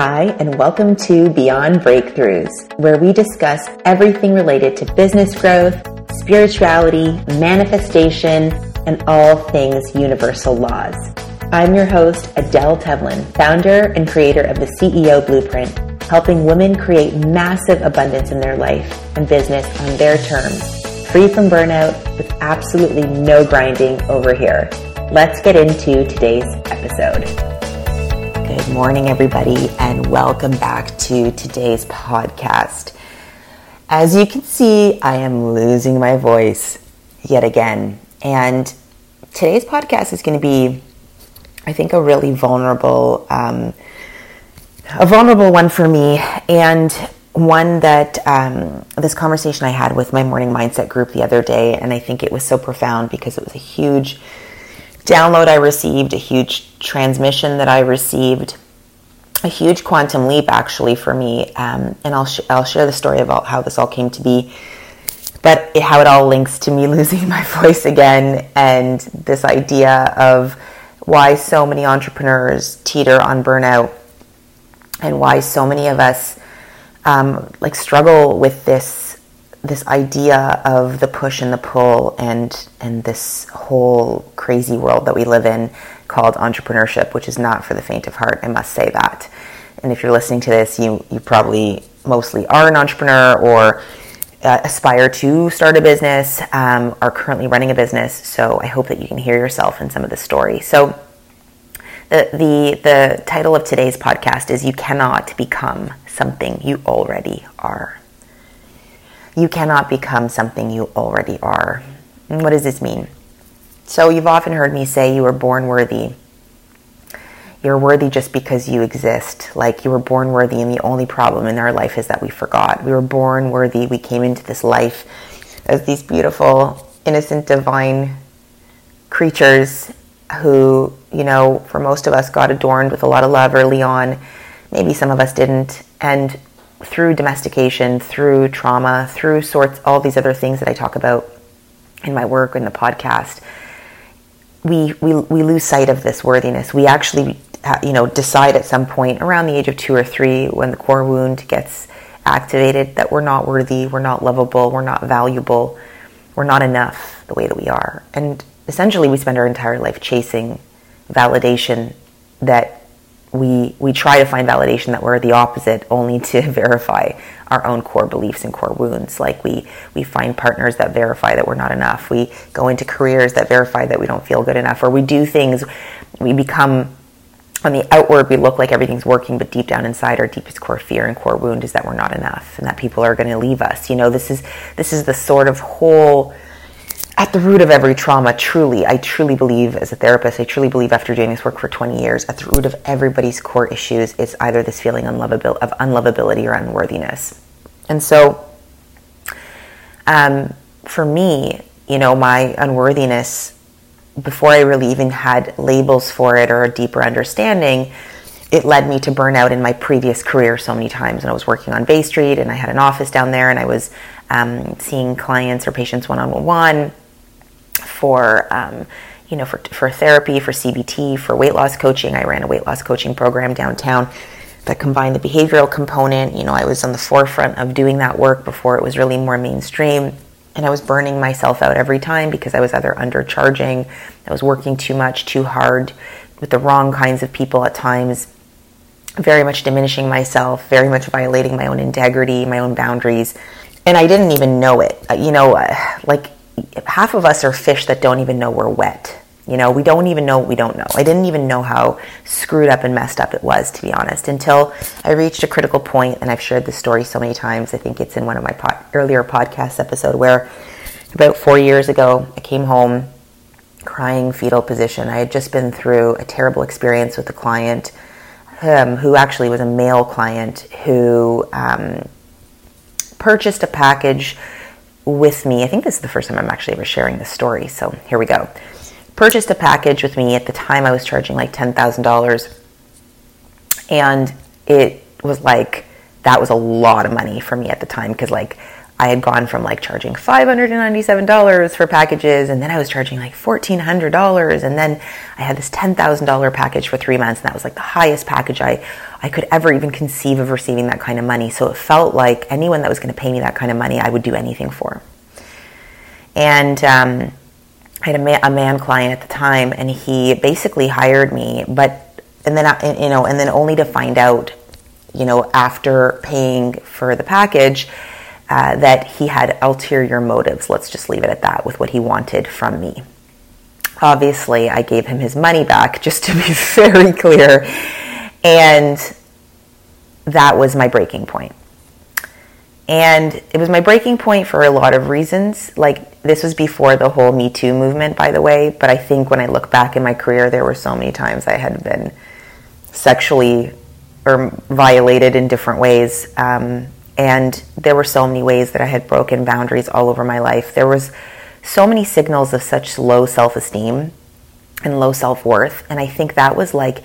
Hi, and welcome to Beyond Breakthroughs, where we discuss everything related to business growth, spirituality, manifestation, and all things universal laws. I'm your host, Adele Tevlin, founder and creator of the CEO Blueprint, helping women create massive abundance in their life and business on their terms, free from burnout, with absolutely no grinding over here. Let's get into today's episode. Good morning, everybody, and welcome back to today's podcast. As you can see, I am losing my voice yet again. And today's podcast is going to be, I think, a really vulnerable, um, a vulnerable one for me, and one that um, this conversation I had with my morning mindset group the other day, and I think it was so profound because it was a huge download I received, a huge transmission that I received, a huge quantum leap actually for me. Um, and I'll sh- I'll share the story about how this all came to be, but how it all links to me losing my voice again and this idea of why so many entrepreneurs teeter on burnout and why so many of us um, like struggle with this this idea of the push and the pull and and this whole crazy world that we live in called entrepreneurship, which is not for the faint of heart. I must say that. And if you're listening to this, you you probably mostly are an entrepreneur or uh, aspire to start a business, um, are currently running a business. So I hope that you can hear yourself in some of the story. So. The, the, the title of today's podcast is You Cannot Become Something You Already Are. You cannot become something you already are. And what does this mean? So, you've often heard me say you were born worthy. You're worthy just because you exist. Like you were born worthy, and the only problem in our life is that we forgot. We were born worthy. We came into this life as these beautiful, innocent, divine creatures who, you know, for most of us got adorned with a lot of love early on. Maybe some of us didn't. And through domestication, through trauma, through sorts all these other things that I talk about in my work in the podcast, we we we lose sight of this worthiness. We actually uh, you know decide at some point around the age of 2 or 3 when the core wound gets activated that we're not worthy, we're not lovable, we're not valuable, we're not enough the way that we are. And essentially we spend our entire life chasing validation that we we try to find validation that we're the opposite only to verify our own core beliefs and core wounds. Like we we find partners that verify that we're not enough. We go into careers that verify that we don't feel good enough or we do things we become on the outward we look like everything's working but deep down inside our deepest core fear and core wound is that we're not enough and that people are going to leave us. You know this is this is the sort of whole at the root of every trauma, truly, I truly believe as a therapist, I truly believe after doing this work for 20 years, at the root of everybody's core issues is either this feeling unlovabil- of unlovability or unworthiness. And so, um, for me, you know, my unworthiness, before I really even had labels for it or a deeper understanding, it led me to burnout in my previous career so many times. And I was working on Bay Street and I had an office down there and I was um, seeing clients or patients one on one for um, you know for, for therapy for cbt for weight loss coaching. I ran a weight loss coaching program downtown that combined the behavioral component. You know i was on the forefront of doing that work before it was really more mainstream. And i was burning myself out every time because i was either undercharging i was working too much too hard with the wrong kinds of people at times very much diminishing myself very much violating my own integrity my own boundaries. And i didn't even know it. Uh, you know uh, like half of us are fish that don't even know we're wet. You know, we don't even know what we don't know. I didn't even know how screwed up and messed up it was, to be honest, until I reached a critical point, and I've shared this story so many times. I think it's in one of my earlier podcast episode where about four years ago, I came home crying fetal position. I had just been through a terrible experience with a client um, who actually was a male client who um, purchased a package with me. I think this is the first time I'm actually ever sharing this story, so here we go. Purchased a package with me. At the time, I was charging like $10,000. And it was like, that was a lot of money for me at the time because, like, I had gone from like charging $597 for packages and then I was charging like $1,400 and then I had this $10,000 package for three months and that was like the highest package I, I could ever even conceive of receiving that kind of money. So it felt like anyone that was going to pay me that kind of money, I would do anything for. And um, I had a man, a man client at the time and he basically hired me, but and then I, you know, and then only to find out, you know, after paying for the package uh, that he had ulterior motives. Let's just leave it at that with what he wanted from me. Obviously, I gave him his money back, just to be very clear. And that was my breaking point. And it was my breaking point for a lot of reasons. Like, this was before the whole Me Too movement, by the way. But I think when I look back in my career, there were so many times I had been sexually or violated in different ways. Um, and there were so many ways that I had broken boundaries all over my life. There was so many signals of such low self-esteem and low self-worth. And I think that was like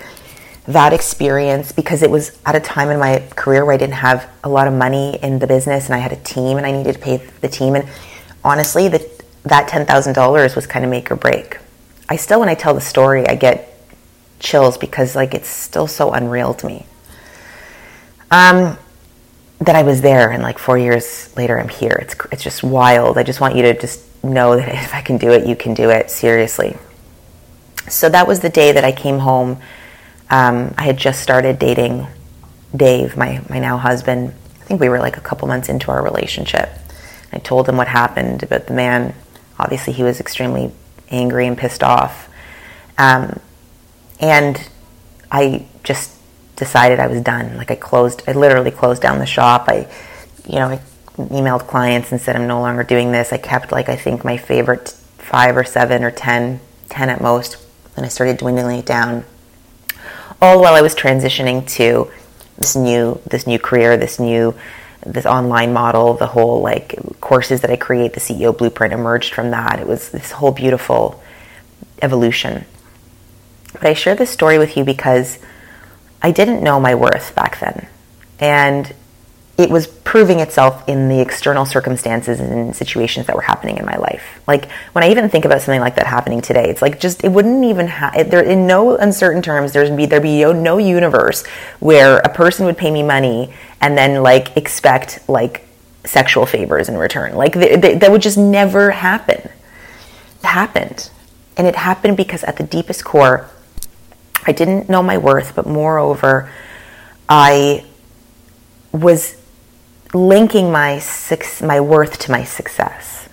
that experience because it was at a time in my career where I didn't have a lot of money in the business and I had a team and I needed to pay the team. And honestly, the, that $10,000 was kind of make or break. I still, when I tell the story, I get chills because like it's still so unreal to me. Um, that I was there and like four years later I'm here. It's it's just wild. I just want you to just know that if I can do it, you can do it. Seriously. So that was the day that I came home. Um, I had just started dating Dave, my my now husband. I think we were like a couple months into our relationship. I told him what happened, but the man, obviously, he was extremely angry and pissed off. Um, and I just decided I was done. Like I closed, I literally closed down the shop. I, you know, I emailed clients and said I'm no longer doing this. I kept like I think my favorite five or seven or ten, ten at most, and I started dwindling it down. All while I was transitioning to this new this new career, this new this online model, the whole like courses that I create, the CEO blueprint emerged from that. It was this whole beautiful evolution. But I share this story with you because I didn't know my worth back then. And it was proving itself in the external circumstances and situations that were happening in my life. Like when I even think about something like that happening today, it's like just it wouldn't even have there in no uncertain terms. There's be there be no, universe where a person would pay me money and then like expect like sexual favors in return. Like they, they, that would just never happen. It happened, and it happened because at the deepest core, I didn't know my worth, but moreover, I was linking my my worth to my success.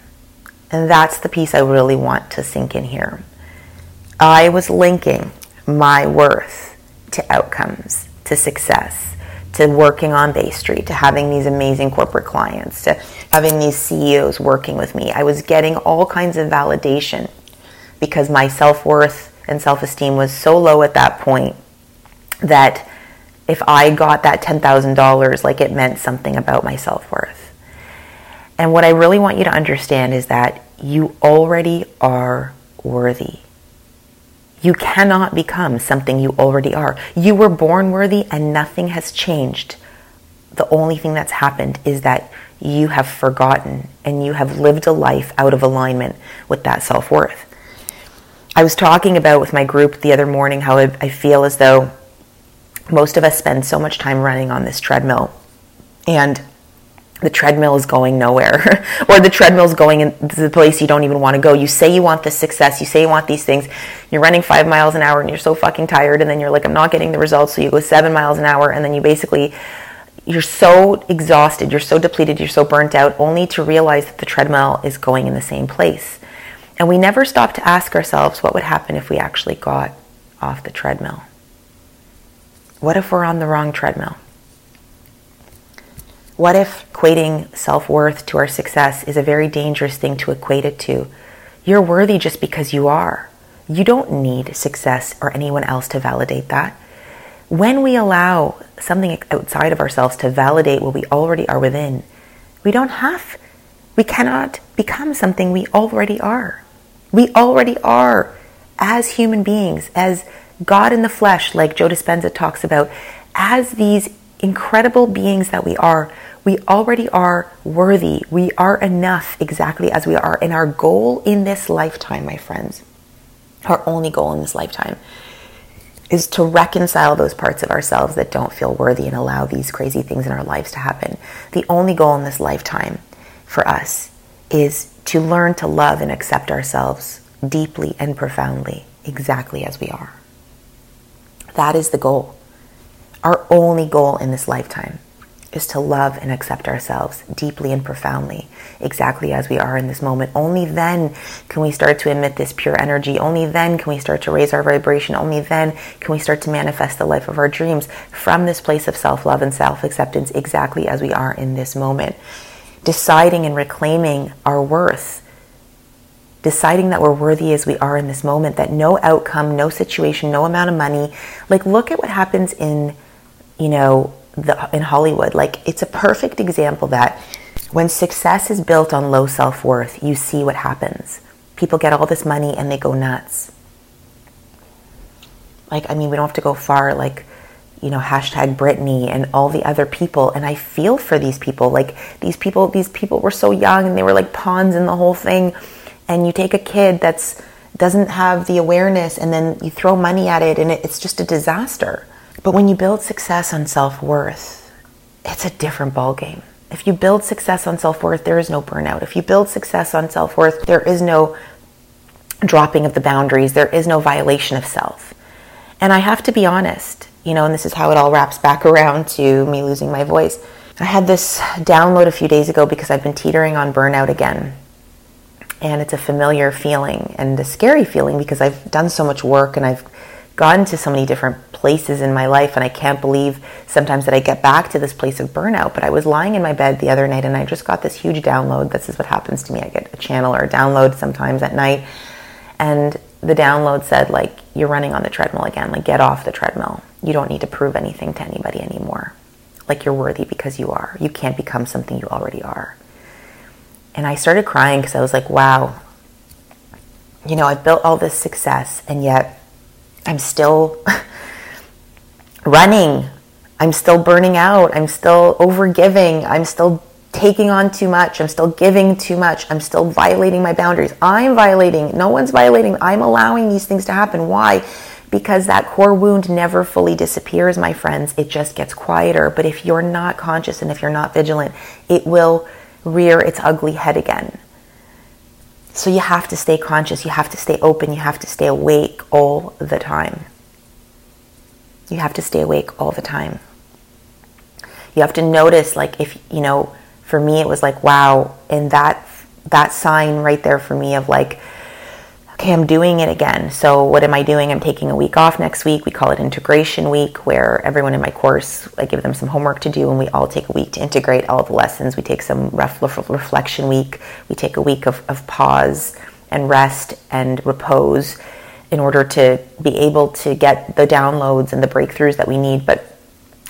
And that's the piece I really want to sink in here. I was linking my worth to outcomes, to success, to working on Bay Street, to having these amazing corporate clients, to having these CEOs working with me. I was getting all kinds of validation because my self worth and self esteem was so low at that point that if I got that $10,000, like it meant something about my self worth. And what I really want you to understand is that you already are worthy. You cannot become something you already are. You were born worthy and nothing has changed. The only thing that's happened is that you have forgotten and you have lived a life out of alignment with that self worth. I was talking about with my group the other morning how I, I feel as though most of us spend so much time running on this treadmill and the treadmill is going nowhere or the treadmill is going into the place you don't even want to go. You say you want this success you say you want these things you're running five miles an hour and you're so fucking tired and then you're like i'm not getting the results. So you go seven miles an hour and then you basically you're so exhausted you're so depleted you're so burnt out only to realize that the treadmill is going in the same place and we never stop to ask ourselves what would happen if we actually got off the treadmill. What if we're on the wrong treadmill? What if equating self worth to our success is a very dangerous thing to equate it to? You're worthy just because you are. You don't need success or anyone else to validate that. When we allow something outside of ourselves to validate what we already are within, we don't have, we cannot become something we already are. We already are as human beings, as God in the flesh, like Joe Dispenza talks about, as these incredible beings that we are, we already are worthy. We are enough exactly as we are. And our goal in this lifetime, my friends, our only goal in this lifetime, is to reconcile those parts of ourselves that don't feel worthy and allow these crazy things in our lives to happen. The only goal in this lifetime for us is to learn to love and accept ourselves deeply and profoundly, exactly as we are. That is the goal. Our only goal in this lifetime is to love and accept ourselves deeply and profoundly, exactly as we are in this moment. Only then can we start to emit this pure energy. Only then can we start to raise our vibration. Only then can we start to manifest the life of our dreams from this place of self love and self acceptance, exactly as we are in this moment. Deciding and reclaiming our worth. Deciding that we're worthy as we are in this moment, that no outcome, no situation, no amount of money. Like, look at what happens in, you know, the, in Hollywood. Like it's a perfect example that when success is built on low self worth, you see what happens. People get all this money and they go nuts. Like, I mean, we don't have to go far. Like, you know, hashtag Britney and all the other people. And I feel for these people. Like, these people, these people were so young and they were like pawns in the whole thing. And you take a kid that's doesn't have the awareness and then you throw money at it and it, it's just a disaster. But when you build success on self worth, it's a different ballgame. If you build success on self worth, there is no burnout. If you build success on self worth, there is no dropping of the boundaries, there is no violation of self. And I have to be honest, you know, and this is how it all wraps back around to me losing my voice. I had this download a few days ago because I've been teetering on burnout again. And it's a familiar feeling and a scary feeling because I've done so much work and I've gone to so many different places in my life and I can't believe sometimes that I get back to this place of burnout. But I was lying in my bed the other night and I just got this huge download. This is what happens to me. I get a channel or a download sometimes at night. And the download said, like, you're running on the treadmill again. Like, get off the treadmill. You don't need to prove anything to anybody anymore. Like, you're worthy because you are. You can't become something you already are. And I started crying because I was like, wow, you know, I've built all this success and yet I'm still running. I'm still burning out. I'm still overgiving. I'm still taking on too much. I'm still giving too much. I'm still violating my boundaries. I'm violating. No one's violating. I'm allowing these things to happen. Why? Because that core wound never fully disappears, my friends. It just gets quieter. But if you're not conscious and if you're not vigilant, it will rear its ugly head again. So you have to stay conscious, you have to stay open, you have to stay awake all the time. You have to stay awake all the time. You have to notice like if you know, for me it was like wow, and that that sign right there for me of like okay, I'm doing it again. So, what am I doing? I'm taking a week off next week. We call it integration week, where everyone in my course, I give them some homework to do, and we all take a week to integrate all the lessons. We take some ref- reflection week. We take a week of, of pause and rest and repose in order to be able to get the downloads and the breakthroughs that we need. But,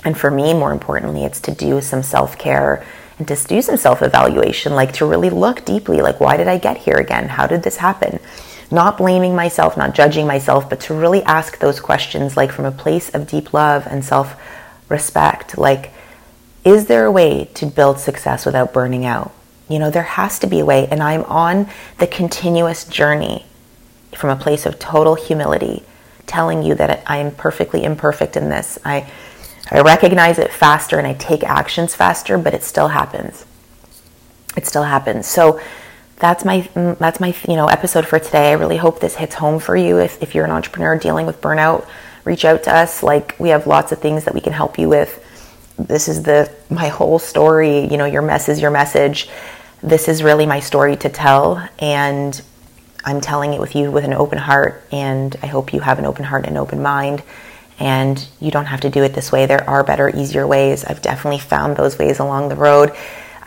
and for me, more importantly, it's to do some self care and to do some self evaluation, like to really look deeply, like, why did I get here again? How did this happen? Not blaming myself, not judging myself, but to really ask those questions like from a place of deep love and self respect. Like, is there a way to build success without burning out? You know, there has to be a way. And I'm on the continuous journey from a place of total humility, telling you that I am perfectly imperfect in this. I, I recognize it faster and I take actions faster, but it still happens. It still happens. So, that's my that's my you know episode for today. I really hope this hits home for you. If if you're an entrepreneur dealing with burnout, reach out to us. Like we have lots of things that we can help you with. This is the my whole story. You know, your mess is your message. This is really my story to tell, and I'm telling it with you with an open heart. And I hope you have an open heart and open mind. And you don't have to do it this way. There are better, easier ways. I've definitely found those ways along the road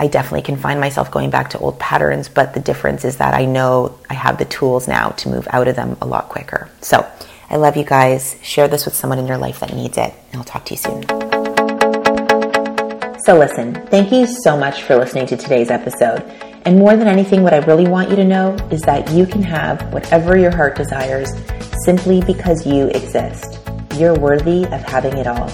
I definitely can find myself going back to old patterns, but the difference is that I know I have the tools now to move out of them a lot quicker. So I love you guys. Share this with someone in your life that needs it, and I'll talk to you soon. So, listen, thank you so much for listening to today's episode. And more than anything, what I really want you to know is that you can have whatever your heart desires simply because you exist. You're worthy of having it all.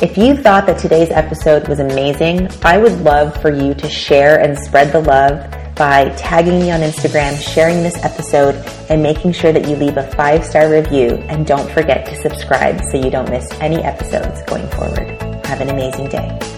If you thought that today's episode was amazing, I would love for you to share and spread the love by tagging me on Instagram, sharing this episode, and making sure that you leave a five star review. And don't forget to subscribe so you don't miss any episodes going forward. Have an amazing day.